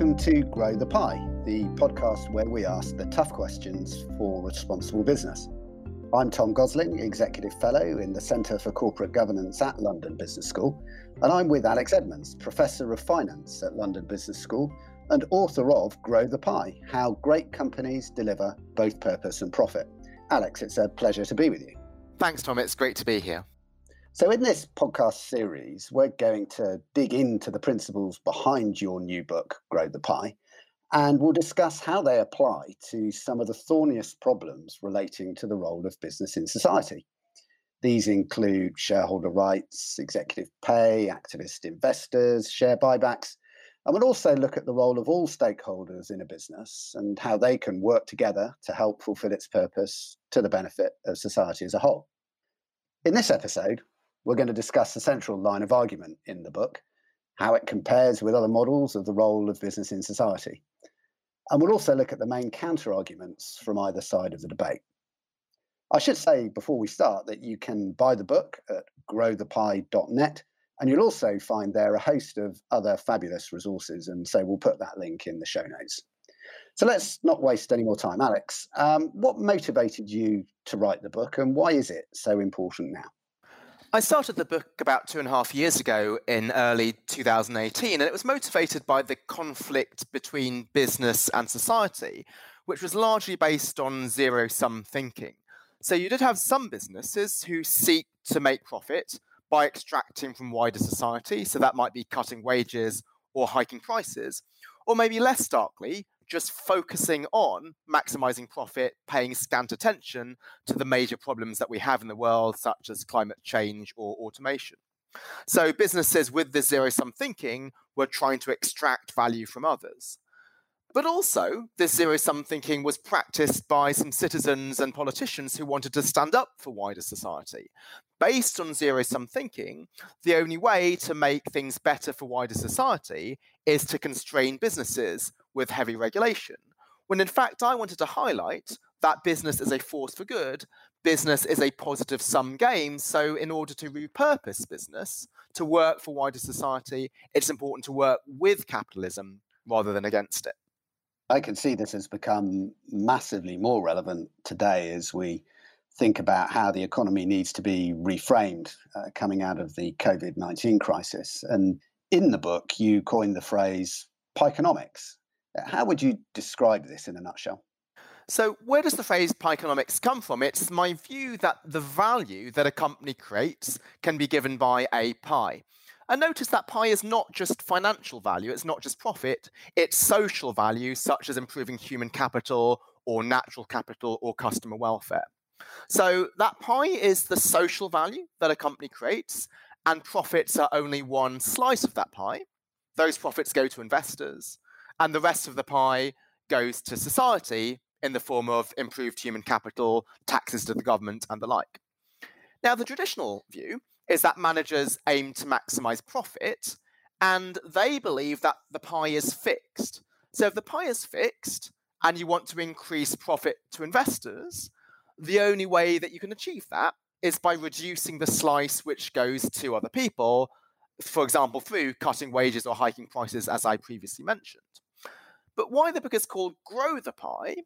welcome to Grow the Pie, the podcast where we ask the tough questions for responsible business. I'm Tom Gosling, Executive Fellow in the Centre for Corporate Governance at London Business School, and I'm with Alex Edmans, Professor of Finance at London Business School and author of Grow the Pie How Great Companies Deliver Both Purpose and Profit. Alex, it's a pleasure to be with you. Thanks, Tom. It's great to be here. So, in this podcast series, we're going to dig into the principles behind your new book, Grow the Pie, and we'll discuss how they apply to some of the thorniest problems relating to the role of business in society. These include shareholder rights, executive pay, activist investors, share buybacks, and we'll also look at the role of all stakeholders in a business and how they can work together to help fulfill its purpose to the benefit of society as a whole. In this episode, we're going to discuss the central line of argument in the book, how it compares with other models of the role of business in society. And we'll also look at the main counter arguments from either side of the debate. I should say before we start that you can buy the book at growthepie.net, and you'll also find there a host of other fabulous resources. And so we'll put that link in the show notes. So let's not waste any more time. Alex, um, what motivated you to write the book, and why is it so important now? I started the book about two and a half years ago in early 2018, and it was motivated by the conflict between business and society, which was largely based on zero sum thinking. So you did have some businesses who seek to make profit by extracting from wider society. So that might be cutting wages or hiking prices. Or maybe less starkly, just focusing on maximizing profit, paying scant attention to the major problems that we have in the world, such as climate change or automation. So, businesses with this zero sum thinking were trying to extract value from others. But also, this zero sum thinking was practiced by some citizens and politicians who wanted to stand up for wider society. Based on zero sum thinking, the only way to make things better for wider society is to constrain businesses with heavy regulation. When in fact, I wanted to highlight that business is a force for good, business is a positive sum game. So, in order to repurpose business to work for wider society, it's important to work with capitalism rather than against it. I can see this has become massively more relevant today as we think about how the economy needs to be reframed uh, coming out of the COVID 19 crisis. And in the book, you coined the phrase pieconomics. Uh, how would you describe this in a nutshell? So, where does the phrase pieconomics come from? It's my view that the value that a company creates can be given by a pie. And notice that pie is not just financial value, it's not just profit, it's social value, such as improving human capital or natural capital or customer welfare. So that pie is the social value that a company creates, and profits are only one slice of that pie. Those profits go to investors, and the rest of the pie goes to society in the form of improved human capital, taxes to the government, and the like. Now, the traditional view is that managers aim to maximize profit and they believe that the pie is fixed. So if the pie is fixed and you want to increase profit to investors, the only way that you can achieve that is by reducing the slice which goes to other people, for example, through cutting wages or hiking prices, as I previously mentioned. But why the book is called Grow the Pie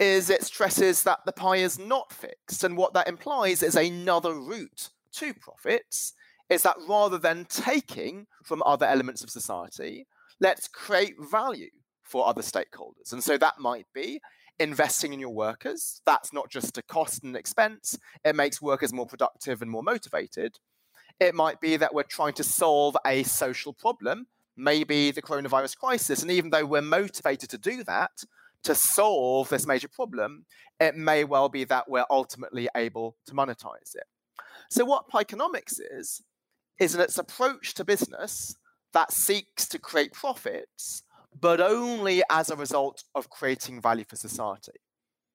is it stresses that the pie is not fixed, and what that implies is another route to profits is that rather than taking from other elements of society, let's create value for other stakeholders. And so that might be investing in your workers. That's not just a cost and expense, it makes workers more productive and more motivated. It might be that we're trying to solve a social problem, maybe the coronavirus crisis. And even though we're motivated to do that, to solve this major problem, it may well be that we're ultimately able to monetize it. So, what Pieconomics is, is in its approach to business that seeks to create profits, but only as a result of creating value for society.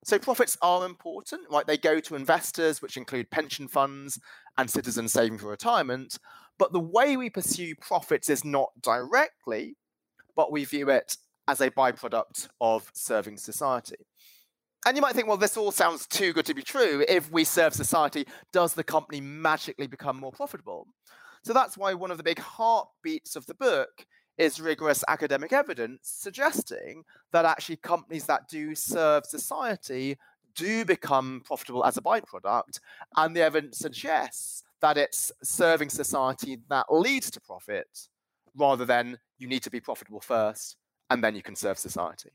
So, profits are important, right? They go to investors, which include pension funds and citizens saving for retirement. But the way we pursue profits is not directly, but we view it as a byproduct of serving society. And you might think, well, this all sounds too good to be true. If we serve society, does the company magically become more profitable? So that's why one of the big heartbeats of the book is rigorous academic evidence suggesting that actually companies that do serve society do become profitable as a byproduct. And the evidence suggests that it's serving society that leads to profit rather than you need to be profitable first and then you can serve society.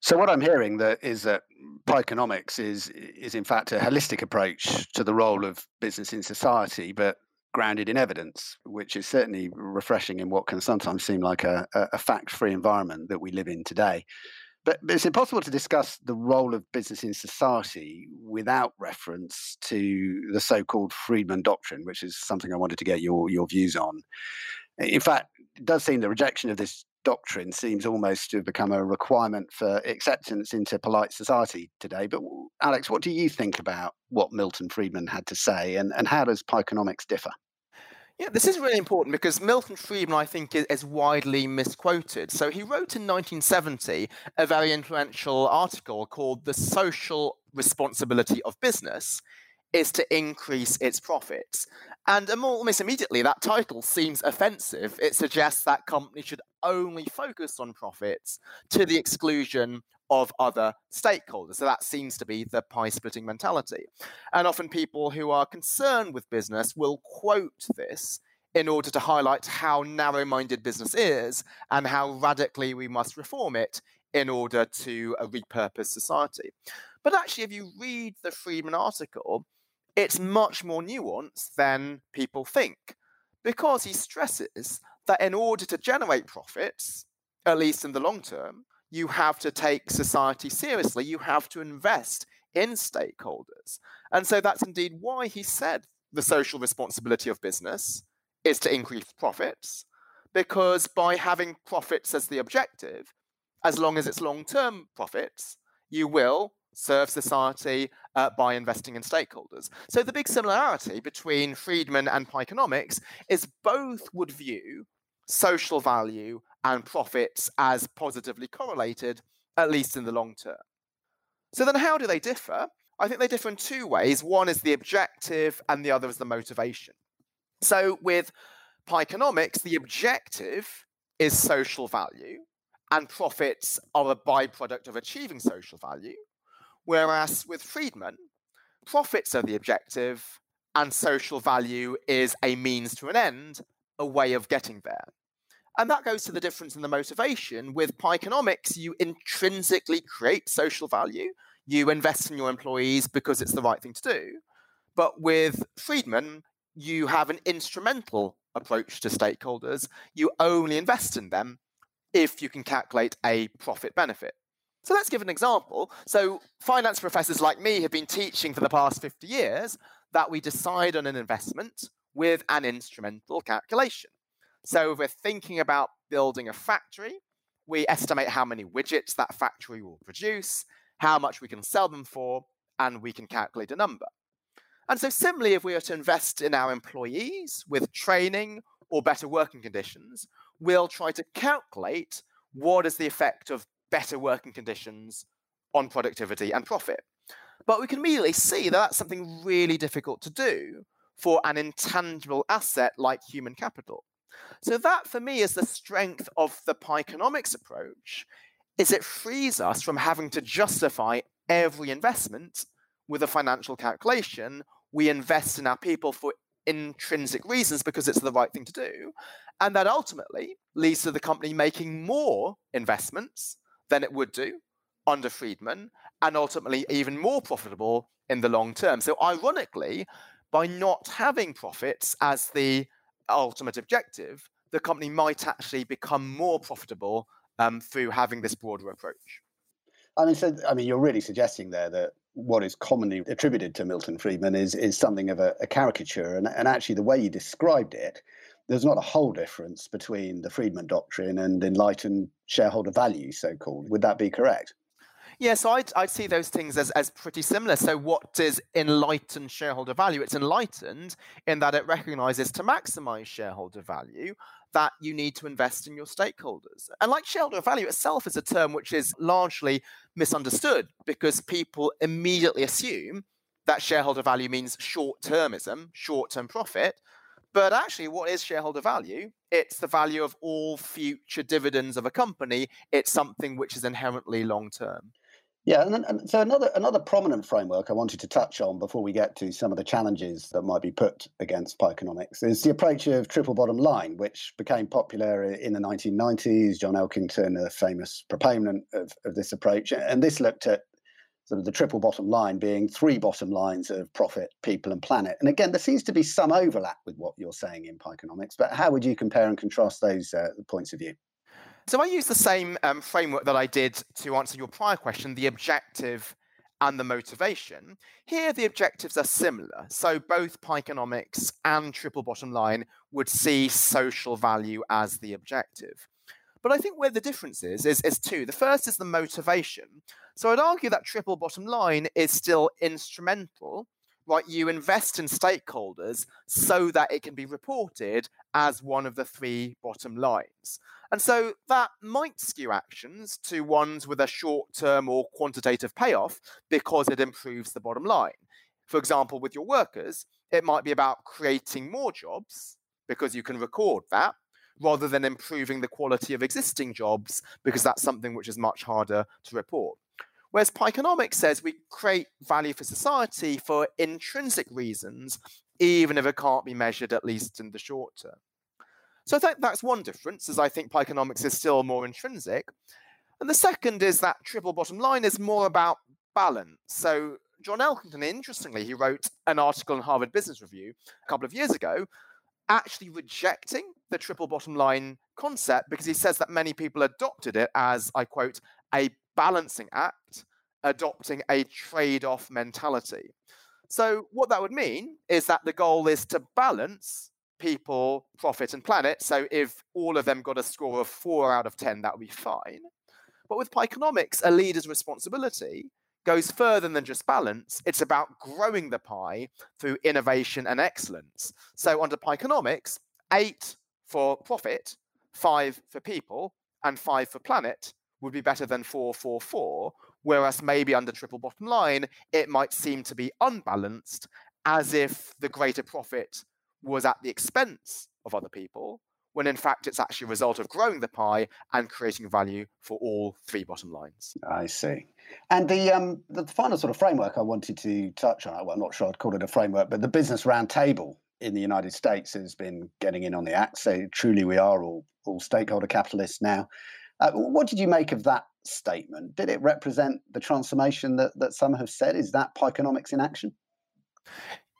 So what I'm hearing that is that Pieconomics is is in fact a holistic approach to the role of business in society, but grounded in evidence, which is certainly refreshing in what can sometimes seem like a, a fact-free environment that we live in today. But, but it's impossible to discuss the role of business in society without reference to the so-called Friedman doctrine, which is something I wanted to get your your views on. In fact, it does seem the rejection of this doctrine seems almost to have become a requirement for acceptance into polite society today. But Alex, what do you think about what Milton Friedman had to say, and, and how does Pieconomics differ? Yeah, this is really important because Milton Friedman, I think, is, widely misquoted. So he wrote in 1970 a very influential article called The Social Responsibility of Business is to increase its profits. And almost immediately, that title seems offensive. It suggests that companies should only focus on profits to the exclusion of other stakeholders. So that seems to be the pie splitting mentality. And often people who are concerned with business will quote this in order to highlight how narrow minded business is and how radically we must reform it in order to uh, repurpose society. But actually, if you read the Friedman article, it's much more nuanced than people think because he stresses that in order to generate profits, at least in the long term, you have to take society seriously. You have to invest in stakeholders. And so that's indeed why he said the social responsibility of business is to increase profits, because by having profits as the objective, as long as it's long term profits, you will serve society uh, by investing in stakeholders. So the big similarity between Friedman and Pieconomics is both would view social value and profits as positively correlated, at least in the long term. So then how do they differ? I think they differ in two ways. One is the objective and the other is the motivation. So with Pieconomics, the objective is social value and profits are a byproduct of achieving social value. Whereas with Friedman, profits are the objective and social value is a means to an end, a way of getting there. And that goes to the difference in the motivation. With Pieconomics, you intrinsically create social value. You invest in your employees because it's the right thing to do. But with Friedman, you have an instrumental approach to stakeholders. You only invest in them if you can calculate a profit benefit. So let's give an example. So, finance professors like me have been teaching for the past 50 years that we decide on an investment with an instrumental calculation. So, if we're thinking about building a factory, we estimate how many widgets that factory will produce, how much we can sell them for, and we can calculate a number. And so, similarly, if we are to invest in our employees with training or better working conditions, we'll try to calculate what is the effect of better working conditions on productivity and profit. But we can immediately see that that's something really difficult to do for an intangible asset like human capital. So that for me is the strength of the Pieconomics approach is it frees us from having to justify every investment with a financial calculation. We invest in our people for intrinsic reasons because it's the right thing to do. And that ultimately leads to the company making more investments than it would do under Friedman, and ultimately even more profitable in the long term. So, ironically, by not having profits as the ultimate objective, the company might actually become more profitable um, through having this broader approach. I mean, so I mean, you're really suggesting there that what is commonly attributed to Milton Friedman is is something of a, a caricature, and, and actually the way you described it there's not a whole difference between the Friedman doctrine and enlightened shareholder value, so called. Would that be correct? Yeah, so I'd, I'd see those things as, as pretty similar. So, what is enlightened shareholder value? It's enlightened in that it recognizes to maximize shareholder value that you need to invest in your stakeholders. And like shareholder value itself is a term which is largely misunderstood because people immediately assume that shareholder value means short termism, short term profit, But actually, what is shareholder value? It's the value of all future dividends of a company. It's something which is inherently long term. Yeah, and, and, so another another prominent framework I wanted to touch on before we get to some of the challenges that might be put against Pieconomics is the approach of triple bottom line, which became popular in the 1990s. John Elkington, a famous proponent of, of this approach, and this looked at sort of the triple bottom line being three bottom lines of profit, people, and planet. And again, there seems to be some overlap with what you're saying in Pieconomics, but how would you compare and contrast those uh, points of view? So I use the same um, framework that I did to answer your prior question, the objective and the motivation. Here, the objectives are similar. So both Pieconomics and triple bottom line would see social value as the objective. But I think where the difference is, is, is two. The first is the motivation. So I'd argue that triple bottom line is still instrumental right, you invest in stakeholders so that it can be reported as one of the three bottom lines. And so that might skew actions to ones with a short term or quantitative payoff because it improves the bottom line. For example, with your workers, it might be about creating more jobs because you can record that rather than improving the quality of existing jobs because that's something which is much harder to report. Whereas Pieconomics says we create value for society for intrinsic reasons, even if it can't be measured, at least in the short term. So I think that's one difference, as I think economics is still more intrinsic. And the second is that triple bottom line is more about balance. So John Elkington, interestingly, he wrote an article in Harvard Business Review a couple of years ago, actually rejecting the triple bottom line concept because he says that many people adopted it as, I quote, a balancing act, adopting a trade off mentality. So, what that would mean is that the goal is to balance people, profit, and planet. So, if all of them got a score of four out of 10, that would be fine. But with Pieconomics, a leader's responsibility goes further than just balance. It's about growing the pie through innovation and excellence. So, under Pieconomics, eight for profit, five for people, and five for planet would be better than 444, whereas maybe under triple bottom line, it might seem to be unbalanced as if the greater profit was at the expense of other people, when in fact it's actually a result of growing the pie and creating value for all three bottom lines. I see. And the um, the final sort of framework I wanted to touch on, well, I'm not sure I'd call it a framework, but the Business Roundtable in the United States has been getting in on the act. So truly, we are all all stakeholder capitalists now. Uh, what did you make of that statement? Did it represent the transformation that, that some have said? Is that Pieconomics in action?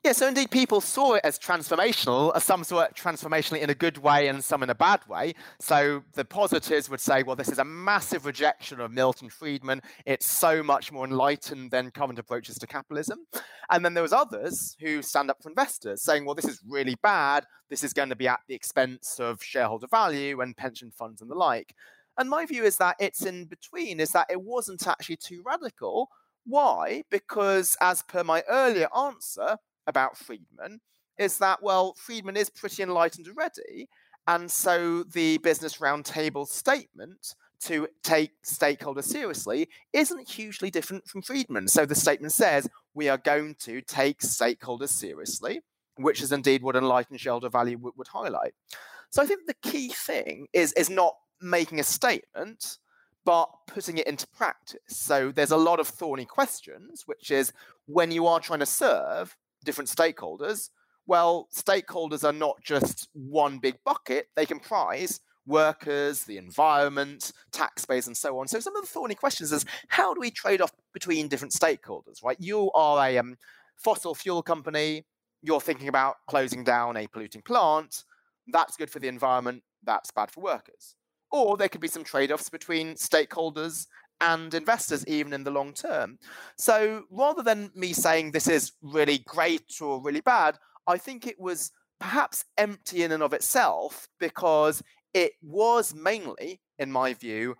Yeah, so indeed, people saw it as transformational. Uh, some saw it transformationally in a good way and some in a bad way. So the positives would say, well, this is a massive rejection of Milton Friedman. It's so much more enlightened than current approaches to capitalism. And then there was others who stand up for investors saying, well, this is really bad. This is going to be at the expense of shareholder value and pension funds and the like. And my view is that it's in between, is that it wasn't actually too radical. Why? Because, as per my earlier answer about Friedman, is that, well, Friedman is pretty enlightened already. And so the Business Roundtable statement to take stakeholders seriously isn't hugely different from Friedman. So the statement says we are going to take stakeholders seriously, which is indeed what enlightened shareholder value would, would highlight. So I think the key thing is, is not making a statement, but putting it into practice. So there's a lot of thorny questions, which is when you are trying to serve different stakeholders, well, stakeholders are not just one big bucket, they comprise workers, the environment, tax base, and so on. So some of the thorny questions is how do we trade off between different stakeholders, right? You are a um, fossil fuel company, you're thinking about closing down a polluting plant. That's good for the environment, that's bad for workers or there could be some trade offs between stakeholders and investors, even in the long term. So rather than me saying this is really great or really bad, I think it was perhaps empty in and of itself because it was mainly, in my view,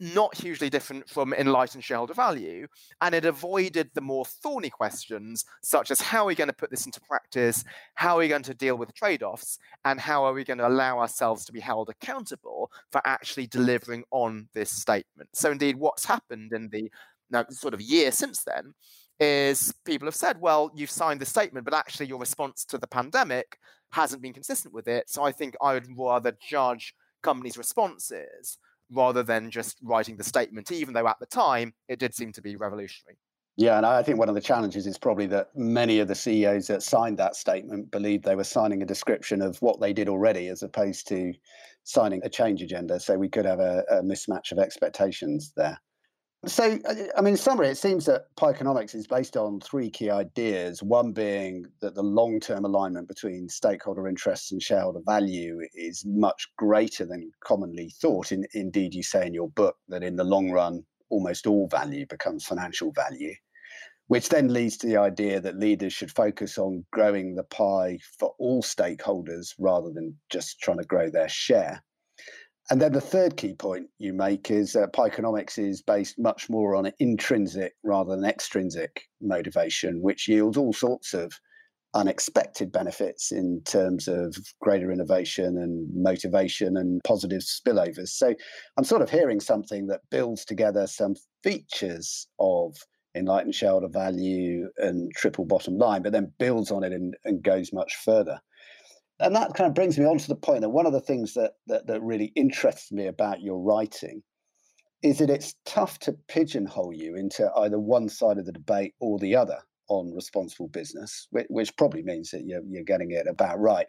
not hugely different from enlightened shareholder value, and it avoided the more thorny questions, such as how are we going to put this into practice, how are we going to deal with trade offs, and how are we going to allow ourselves to be held accountable for actually delivering on this statement. So, indeed, what's happened in the now, sort of year since then is people have said, well, you've signed the statement, but actually your response to the pandemic hasn't been consistent with it. So I think I would rather judge companies' responses rather than just writing the statement, even though at the time it did seem to be revolutionary. Yeah, and I think one of the challenges is probably that many of the CEOs that signed that statement believed they were signing a description of what they did already as opposed to signing a change agenda. So we could have a, a mismatch of expectations there. So, uh, I mean, in summary, it seems that Pieconomics is based on three key ideas. One being that the long term alignment between stakeholder interests and shareholder value is much greater than commonly thought. In, indeed, you say in your book that in the long run, almost all value becomes financial value, which then leads to the idea that leaders should focus on growing the pie for all stakeholders rather than just trying to grow their share. And then the third key point you make is that Pieconomics is based much more on intrinsic rather than extrinsic motivation, which yields all sorts of unexpected benefits in terms of greater innovation and motivation and positive spillovers. So I'm sort of hearing something that builds together some features of enlightened shareholder value and triple bottom line, but then builds on it and, and goes much further and that kind of brings me on to the point that one of the things that, that, that really interests me about your writing is that it's tough to pigeonhole you into either one side of the debate or the other on responsible business, which, which, probably means that you're, you're getting it about right.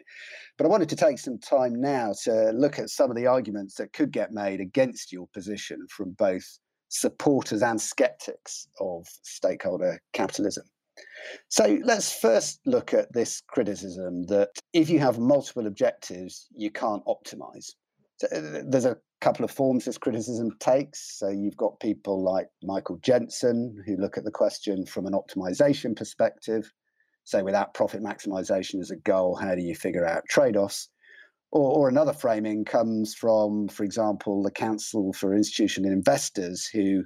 But I wanted to take some time now to look at some of the arguments that could get made against your position from both supporters and skeptics of stakeholder capitalism. So let's first look at this criticism that if you have multiple objectives, you can't optimize. So uh, there's a couple of forms this criticism takes. So you've got people like Michael Jensen who look at the question from an optimization perspective. So without profit maximization as a goal, how do you figure out trade offs? Or, or, another framing comes from, for example, the Council for Institutional Investors, who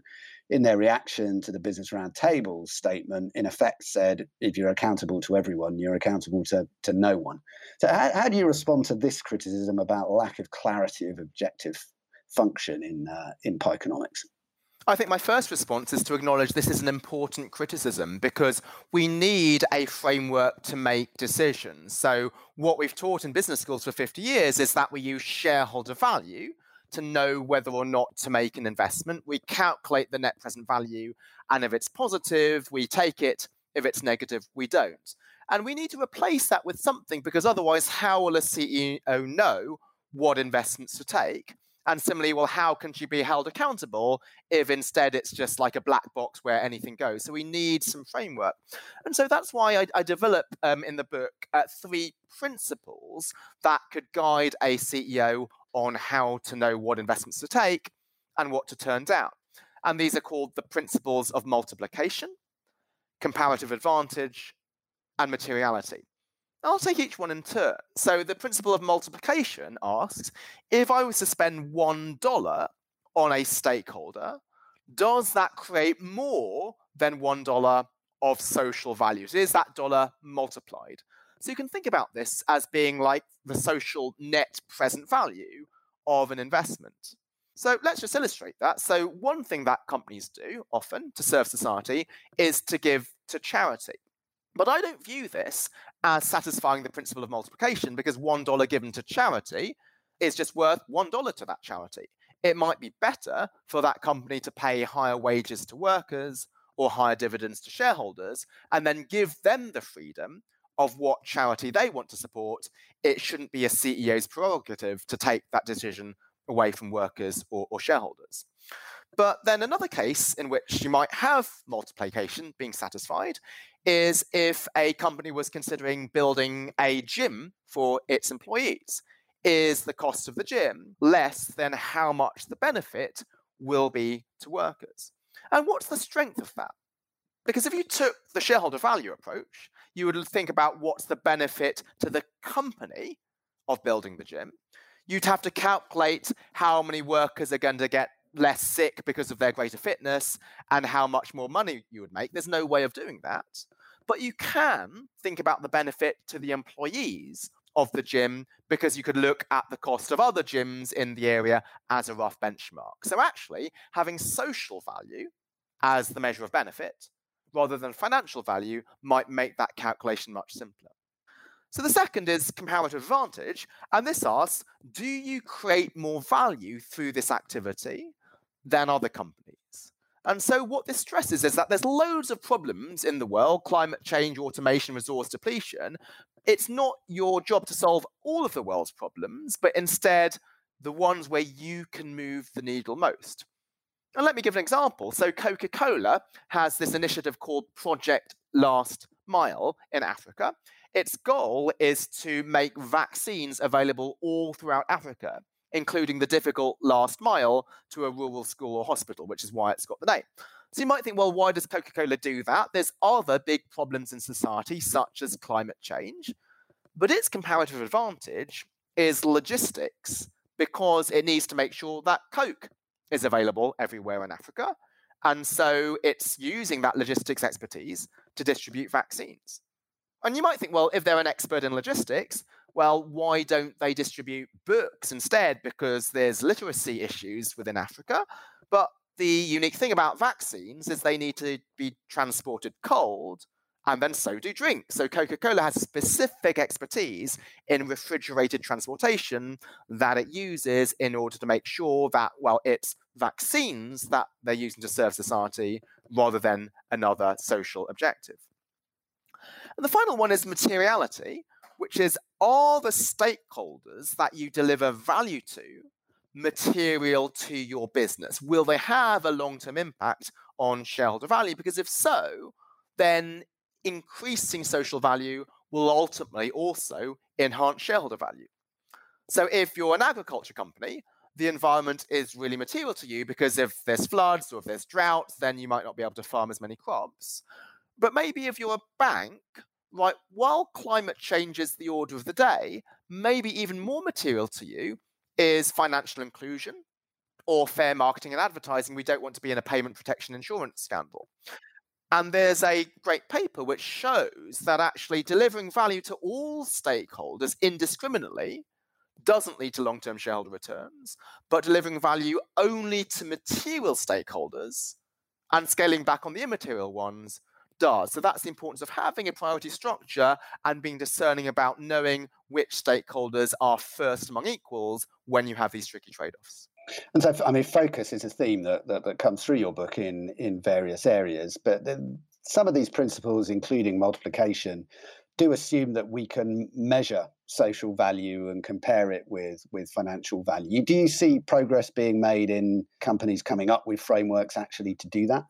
in their reaction to the Business Roundtable statement, in effect said, if you're accountable to everyone, you're accountable to, to no one. So, how, how do you respond to this criticism about lack of clarity of objective function in, uh, in Pieconomics? I think my first response is to acknowledge this is an important criticism because we need a framework to make decisions. So, what we've taught in business schools for 50 years is that we use shareholder value to know whether or not to make an investment. We calculate the net present value, and if it's positive, we take it. If it's negative, we don't. And we need to replace that with something because otherwise, how will a CEO know what investments to take? And similarly, well, how can she be held accountable if instead it's just like a black box where anything goes? So we need some framework. And so that's why I, I develop um, in the book uh, three principles that could guide a CEO on how to know what investments to take and what to turn down. And these are called the principles of multiplication, comparative advantage, and materiality. I'll take each one in turn. So the principle of multiplication asks if I was to spend $1 on a stakeholder, does that create more than $1 of social values? Is that dollar multiplied? So you can think about this as being like the social net present value of an investment. So let's just illustrate that. So, one thing that companies do often to serve society is to give to charity. But I don't view this as satisfying the principle of multiplication because $1 given to charity is just worth $1 to that charity. It might be better for that company to pay higher wages to workers or higher dividends to shareholders and then give them the freedom of what charity they want to support, it shouldn't be a CEO's prerogative to take that decision away from workers or, or shareholders. But then another case in which you might have multiplication being satisfied is if a company was considering building a gym for its employees. Is the cost of the gym less than how much the benefit will be to workers? And what's the strength of that? Because if you took the shareholder value approach, you would think about what's the benefit to the company of building the gym. You'd have to calculate how many workers are going to get less sick because of their greater fitness and how much more money you would make. There's no way of doing that. But you can think about the benefit to the employees of the gym because you could look at the cost of other gyms in the area as a rough benchmark. So, actually, having social value as the measure of benefit rather than financial value might make that calculation much simpler. So the second is comparative advantage. And this asks do you create more value through this activity than other companies? And so, what this stresses is that there's loads of problems in the world climate change, automation, resource depletion. It's not your job to solve all of the world's problems, but instead the ones where you can move the needle most. And let me give an example. So, Coca Cola has this initiative called Project Last Mile in Africa. Its goal is to make vaccines available all throughout Africa including the difficult last mile to a rural school or hospital, which is why it's got the name. So you might think, well, why does Coca Cola do that? There's other big problems in society, such as climate change. But its comparative advantage is logistics because it needs to make sure that Coke is available everywhere in Africa. And so it's using that logistics expertise to distribute vaccines. And you might think, well, if they're an expert in logistics, well, why don't they distribute books instead? Because there's literacy issues within Africa. But the unique thing about vaccines is they need to be transported cold, and then so do drinks. So Coca Cola has specific expertise in refrigerated transportation that it uses in order to make sure that, well, it's vaccines that they're using to serve society rather than another social objective. And the final one is materiality which is are the stakeholders that you deliver value to material to your business? Will they have a long term impact on shareholder value? Because if so, then increasing social value will ultimately also enhance shareholder value. So if you're an agriculture company, the environment is really material to you because if there's floods or if there's droughts, then you might not be able to farm as many crops. But maybe if you're a bank, right, while climate change is the order of the day, maybe even more material to you is financial inclusion or fair marketing and advertising. We don't want to be in a payment protection insurance scandal. And there's a great paper which shows that actually delivering value to all stakeholders indiscriminately doesn't lead to long term shareholder returns, but delivering value only to material stakeholders and scaling back on the immaterial ones does. So that's the importance of having a priority structure and being discerning about knowing which stakeholders are first among equals when you have these tricky trade-offs. And so, I mean, focus is a theme that, that, that comes through your book in in various areas, but some of these principles, including multiplication, do assume that we can measure social value and compare it with with financial value. Do you see progress being made in companies coming up with frameworks actually to do that?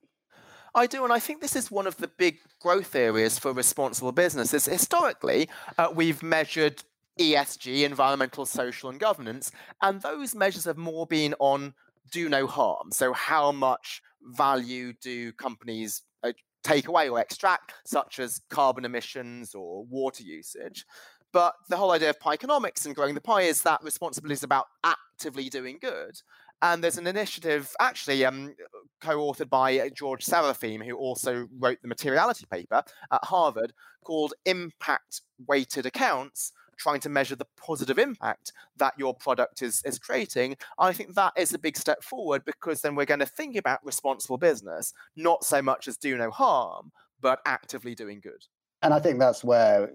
I do, and I think this is one of the big growth areas for responsible businesses. Historically, uh, we've measured ESG, environmental, social, and governance, and those measures have more been on do no harm. So, how much value do companies uh, take away or extract, such as carbon emissions or water usage? But the whole idea of Pieconomics and growing the pie is that responsibility is about actively doing good. And there's an initiative actually um, co authored by uh, George Serafeim, who also wrote the materiality paper at Harvard called Impact Weighted Accounts, trying to measure the positive impact that your product is, is creating. I think that is a big step forward because then we're going to think about responsible business, not so much as do no harm, but actively doing good and I think that's where,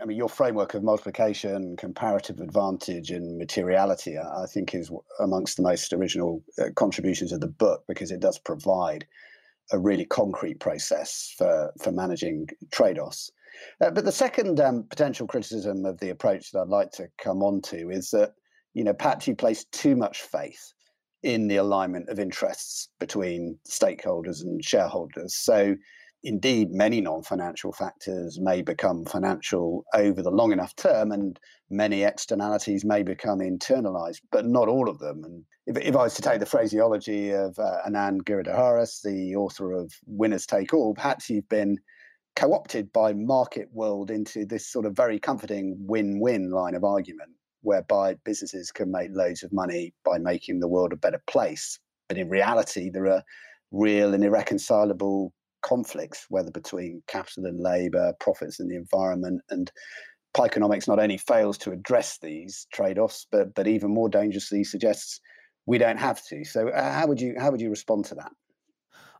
I mean, your framework of multiplication, comparative advantage, and materiality, I think, is amongst the most original uh, contributions of the book because it does provide a really concrete process for for managing trade-offs. Uh, but the second um, potential criticism of the approach that I'd like to come on to is that, you know, perhaps you place too much faith in the alignment of interests between stakeholders and shareholders. So indeed, many non financial factors may become financial over the long enough term, and many externalities may become internalized, but not all of them. And if, if I was to take the phraseology of uh, Anand Giridharadas, the author of Winners Take All, perhaps you've been co opted by market world into this sort of very comforting win win line of argument, whereby businesses can make loads of money by making the world a better place. But in reality, there are real and irreconcilable conflicts, whether between capital and labor, profits and the environment. And Pieconomics not only fails to address these trade-offs, but but even more dangerously suggests we don't have to. So uh, how would you how would you respond to that?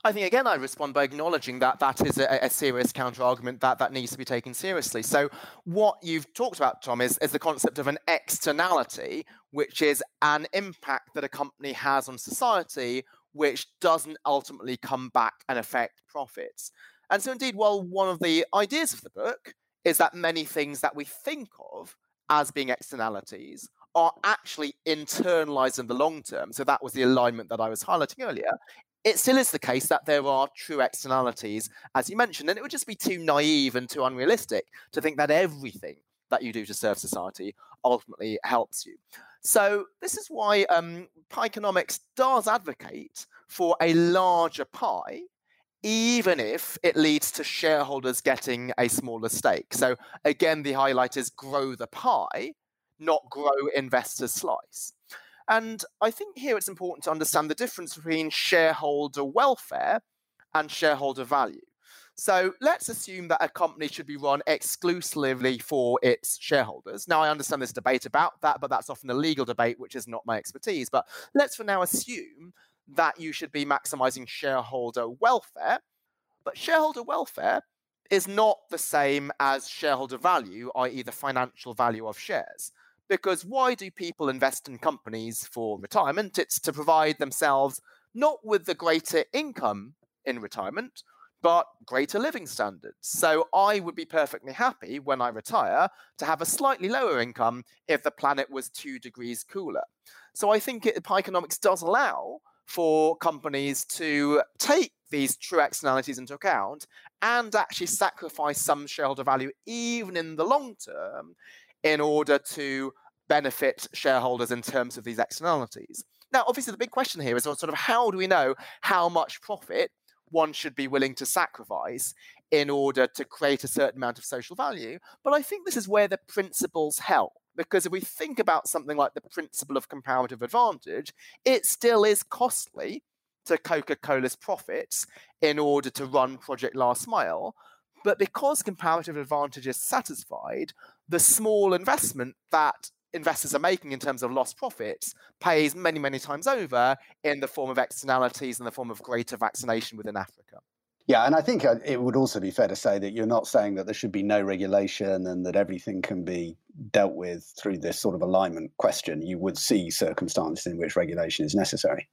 I think again I respond by acknowledging that that is a, a serious counter argument that that needs to be taken seriously. So what you've talked about, Tom, is, is the concept of an externality, which is an impact that a company has on society, which doesn't ultimately come back and affect profits. And so, indeed, while one of the ideas of the book is that many things that we think of as being externalities are actually internalized in the long term. So that was the alignment that I was highlighting earlier it still is the case that there are true externalities, as you mentioned, and it would just be too naive and too unrealistic to think that everything that you do to serve society ultimately helps you. So, this is why um, Pieconomics does advocate for a larger pie, even if it leads to shareholders getting a smaller stake. So, again, the highlight is grow the pie, not grow investors' slice. And I think here it's important to understand the difference between shareholder welfare and shareholder value. So let's assume that a company should be run exclusively for its shareholders. Now, I understand there's debate about that, but that's often a legal debate, which is not my expertise. But let's for now assume that you should be maximizing shareholder welfare. But shareholder welfare is not the same as shareholder value, i.e., the financial value of shares. Because why do people invest in companies for retirement? It's to provide themselves not with the greater income in retirement, but greater living standards. So I would be perfectly happy when I retire to have a slightly lower income if the planet was two degrees cooler. So I think it, Pieconomics does allow for companies to take these true externalities into account and actually sacrifice some shareholder value, even in the long term, in order to benefit shareholders in terms of these externalities. Now, obviously, the big question here is sort of how do we know how much profit one should be willing to sacrifice in order to create a certain amount of social value? But I think this is where the principles help. Because if we think about something like the principle of comparative advantage, it still is costly to Coca Cola's profits in order to run Project Last Mile. But because comparative advantage is satisfied, the small investment that investors are making in terms of lost profits pays many, many times over in the form of externalities in the form of greater vaccination within Africa. Yeah, and I think uh, it would also be fair to say that you're not saying that there should be no regulation and that everything can be dealt with through this sort of alignment question. You would see circumstances in which regulation is necessary.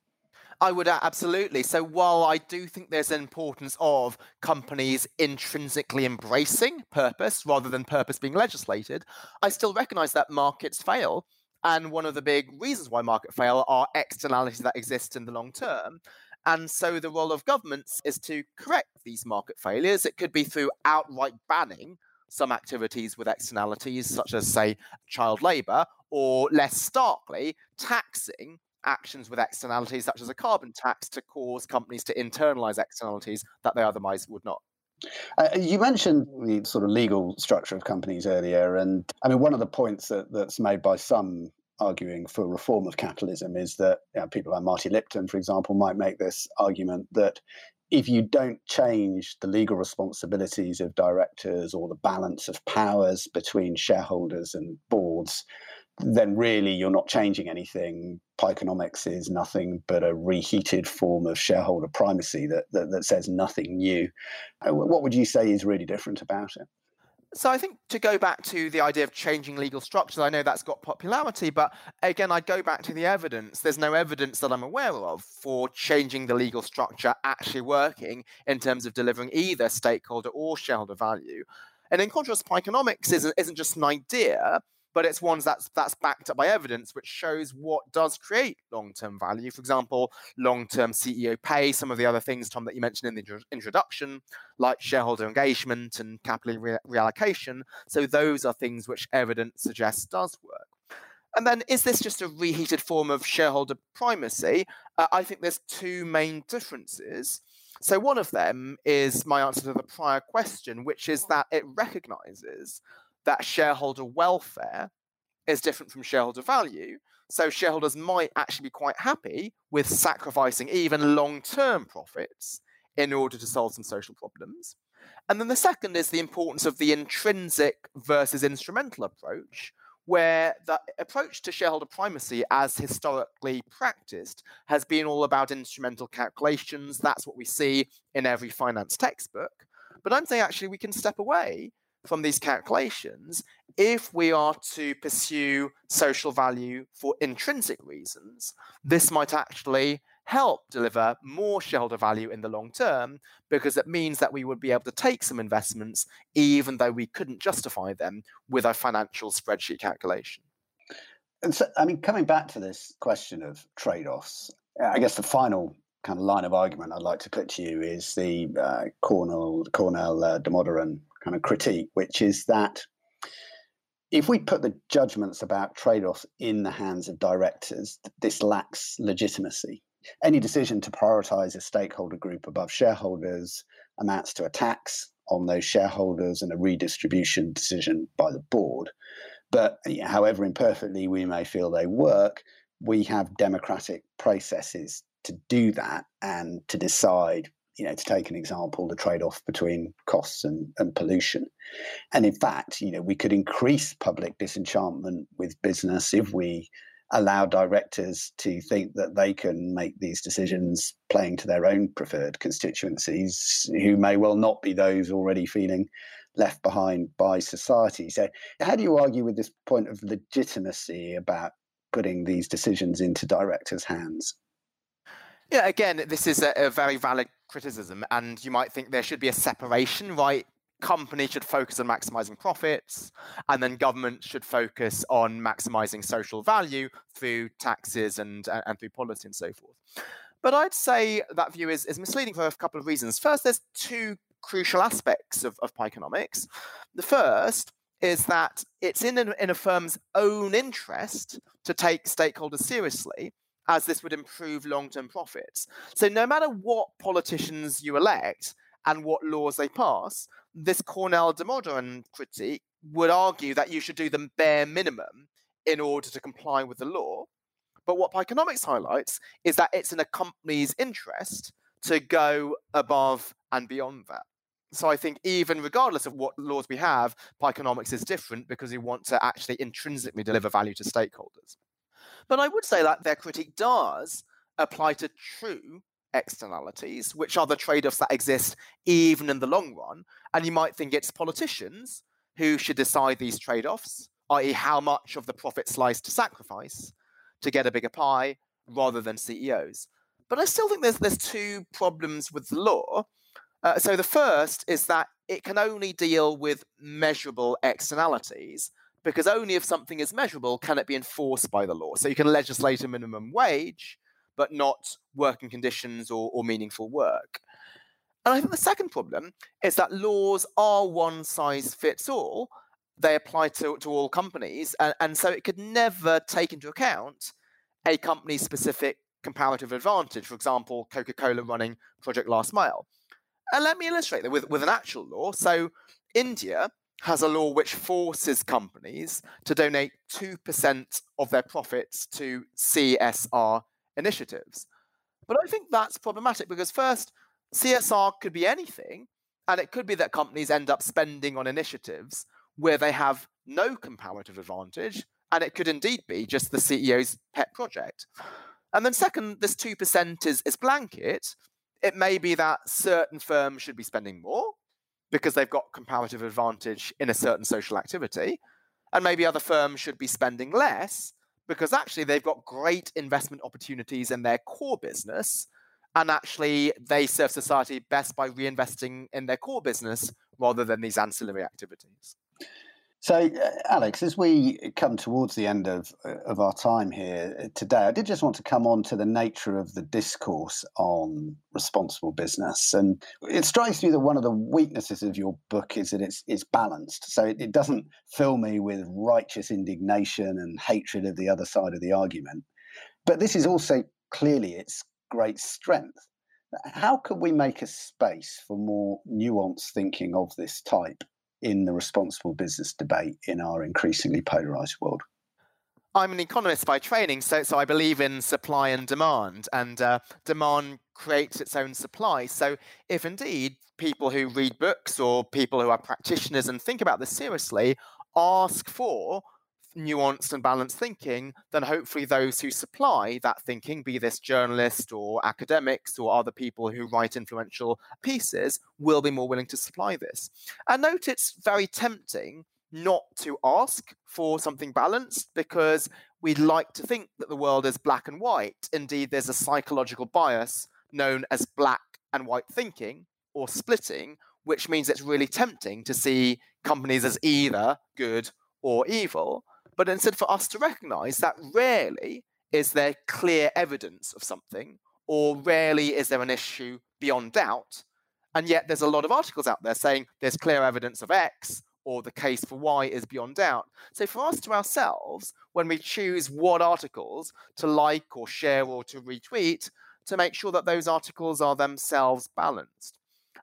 I would uh, absolutely. So while I do think there's an importance of companies intrinsically embracing purpose rather than purpose being legislated, I still recognize that markets fail. And one of the big reasons why market fail are externalities that exist in the long term. And so the role of governments is to correct these market failures. It could be through outright banning some activities with externalities, such as, say, child labour, or less starkly, taxing actions with externalities, such as a carbon tax, to cause companies to internalize externalities that they otherwise would not. Uh, you mentioned the sort of legal structure of companies earlier, and I mean one of the points that, that's made by some arguing for reform of capitalism is that you know, people like Marty Lipton, for example, might make this argument that if you don't change the legal responsibilities of directors or the balance of powers between shareholders and boards, then really you're not changing anything. Pieconomics is nothing but a reheated form of shareholder primacy that, that, that says nothing new. Uh, what would you say is really different about it? So I think to go back to the idea of changing legal structures, I know that's got popularity, but again, I go back to the evidence. There's no evidence that I'm aware of for changing the legal structure actually working in terms of delivering either stakeholder or shareholder value. And in contrast, Pieconomics isn't, isn't just an idea but it's ones that's that's backed up by evidence which shows what does create long-term value. For example long-term ceo pay some of the other things tom that you mentioned in the introduction like shareholder engagement and capital re- reallocation. So those are things which evidence suggests does work. And then is this just a reheated form of shareholder primacy? Uh, i think there's two main differences. So, one of them is my answer to the prior question, which is that it recognizes that shareholder welfare is different from shareholder value. So shareholders might actually be quite happy with sacrificing even long term profits in order to solve some social problems. And then the second is the importance of the intrinsic versus instrumental approach, where the approach to shareholder primacy, as historically practiced, has been all about instrumental calculations. That's what we see in every finance textbook. But I'm saying actually we can step away from these calculations if we are to pursue social value for intrinsic reasons. This might actually help deliver more shareholder value in the long term because it means that we would be able to take some investments even though we couldn't justify them with a financial spreadsheet calculation. And so, I mean, coming back to this question of trade offs, I guess the final kind of line of argument I'd like to put to you is the uh, Cornell, Cornell uh, kind of critique, which is that if we put the judgments about trade offs in the hands of directors, this lacks legitimacy any decision to prioritize a stakeholder group above shareholders amounts to a tax on those shareholders and a redistribution decision by the board. But however imperfectly we may feel they work, we have democratic processes to do that and to decide, you know, to take an example, the trade-off between costs and, and pollution. And in fact, you know, we could increase public disenchantment with business if we allow directors to think that they can make these decisions playing to their own preferred constituencies, who may well not be those already feeling left behind by society. So, how do you argue with this point of legitimacy about putting these decisions into directors' hands? Yeah, again, this is a, a very valid criticism, and you might think there should be a separation, right? companies should focus on maximizing profits, and then government should focus on maximizing social value through taxes and, uh, and through policy and so forth. But I'd say that view is, is misleading for a couple of reasons. First, there's two crucial aspects of, of Pieconomics. The first is that it's in in a firm's own interest to take stakeholders seriously, as this would improve long term profits. So, no matter what politicians you elect and what laws they pass, this Cornell Damodaran critique would argue that you should do the bare minimum in order to comply with the law. But what Pieconomics highlights is that it's in a company's interest to go above and beyond that. So I think even regardless of what laws we have, Pieconomics is different because we want to actually intrinsically deliver value to stakeholders. But I would say that their critique does apply to true externalities, which are the trade offs that exist even in the long run. And you might think it's politicians who should decide these trade offs, i.e., how much of the profit slice to sacrifice to get a bigger pie rather than CEOs. But I still think there's, there's two problems with the law. Uh, so the first is that it can only deal with measurable externalities because only if something is measurable can it be enforced by the law. So you can legislate a minimum wage, but not working conditions or, or meaningful work. And I think the second problem is that laws are one size fits all. They apply to, to all companies. And, and so it could never take into account a company's specific comparative advantage. For example, Coca Cola running Project Last Mile. And let me illustrate that with, with an actual law. So, India has a law which forces companies to donate 2% of their profits to CSR initiatives. But I think that's problematic because, first, CSR could be anything, and it could be that companies end up spending on initiatives where they have no comparative advantage, and it could indeed be just the CEO's pet project. And then, second, this 2% is, is blanket. It may be that certain firms should be spending more because they've got comparative advantage in a certain social activity, and maybe other firms should be spending less because actually they've got great investment opportunities in their core business and actually they serve society best by reinvesting in their core business rather than these ancillary activities. So, uh, Alex, as we come towards the end of uh, of our time here uh, today, I did just want to come on to the nature of the discourse on responsible business, and it strikes me that one of the weaknesses of your book is that it's it's balanced. So it, it doesn't fill me with righteous indignation and hatred of the other side of the argument, but this is also clearly its great strength. How can we make a space for more nuanced thinking of this type in the responsible business debate in our increasingly polarized world? I'm an economist by training, so, so I believe in supply and demand, and uh, demand creates its own supply. So, if indeed people who read books or people who are practitioners and think about this seriously ask for nuanced and balanced thinking, then hopefully those who supply that thinking, be this journalists or academics or other people who write influential pieces, will be more willing to supply this. And note it's very tempting not to ask for something balanced because we'd like to think that the world is black and white. Indeed, there's a psychological bias known as black and white thinking or splitting, which means it's really tempting to see companies as either good or evil. But instead, for us to recognize that rarely is there clear evidence of something, or rarely is there an issue beyond doubt. And yet, there's a lot of articles out there saying there's clear evidence of X, or the case for Y is beyond doubt. So, for us to ourselves, when we choose what articles to like or share or to retweet, to make sure that those articles are themselves balanced.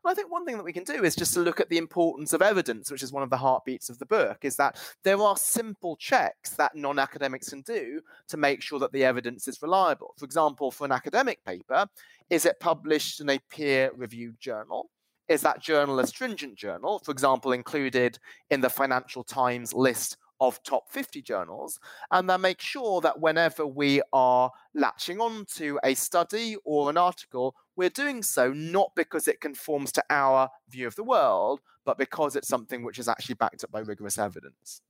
I think one thing that we can do is just to look at the importance of evidence, which is one of the heartbeats of the book, is that there are simple checks that non academics can do to make sure that the evidence is reliable. For example, for an academic paper, is it published in a peer reviewed journal? Is that journal a stringent journal, for example, included in the Financial Times list of top 50 journals, and then make sure that whenever we are latching on to a study or an article, we're doing so not because it conforms to our view of the world, but because it's something which is actually backed up by rigorous evidence.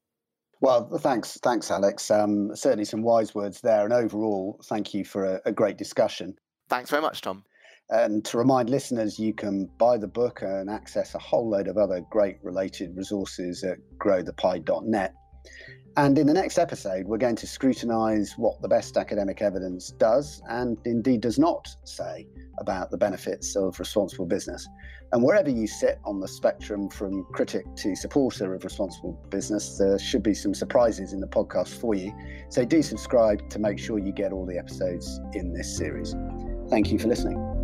Well, thanks, thanks, Alex. Um, certainly some wise words there, and overall, thank you for a, a great discussion. Thanks very much, Tom. And to remind listeners, you can buy the book and access a whole load of other great related resources at growthepie.net. And in the next episode, we're going to scrutinise what the best academic evidence does and indeed does not say about the benefits of responsible business. And wherever you sit on the spectrum from critic to supporter of responsible business, there should be some surprises in the podcast for you. So do subscribe to make sure you get all the episodes in this series. Thank you for listening.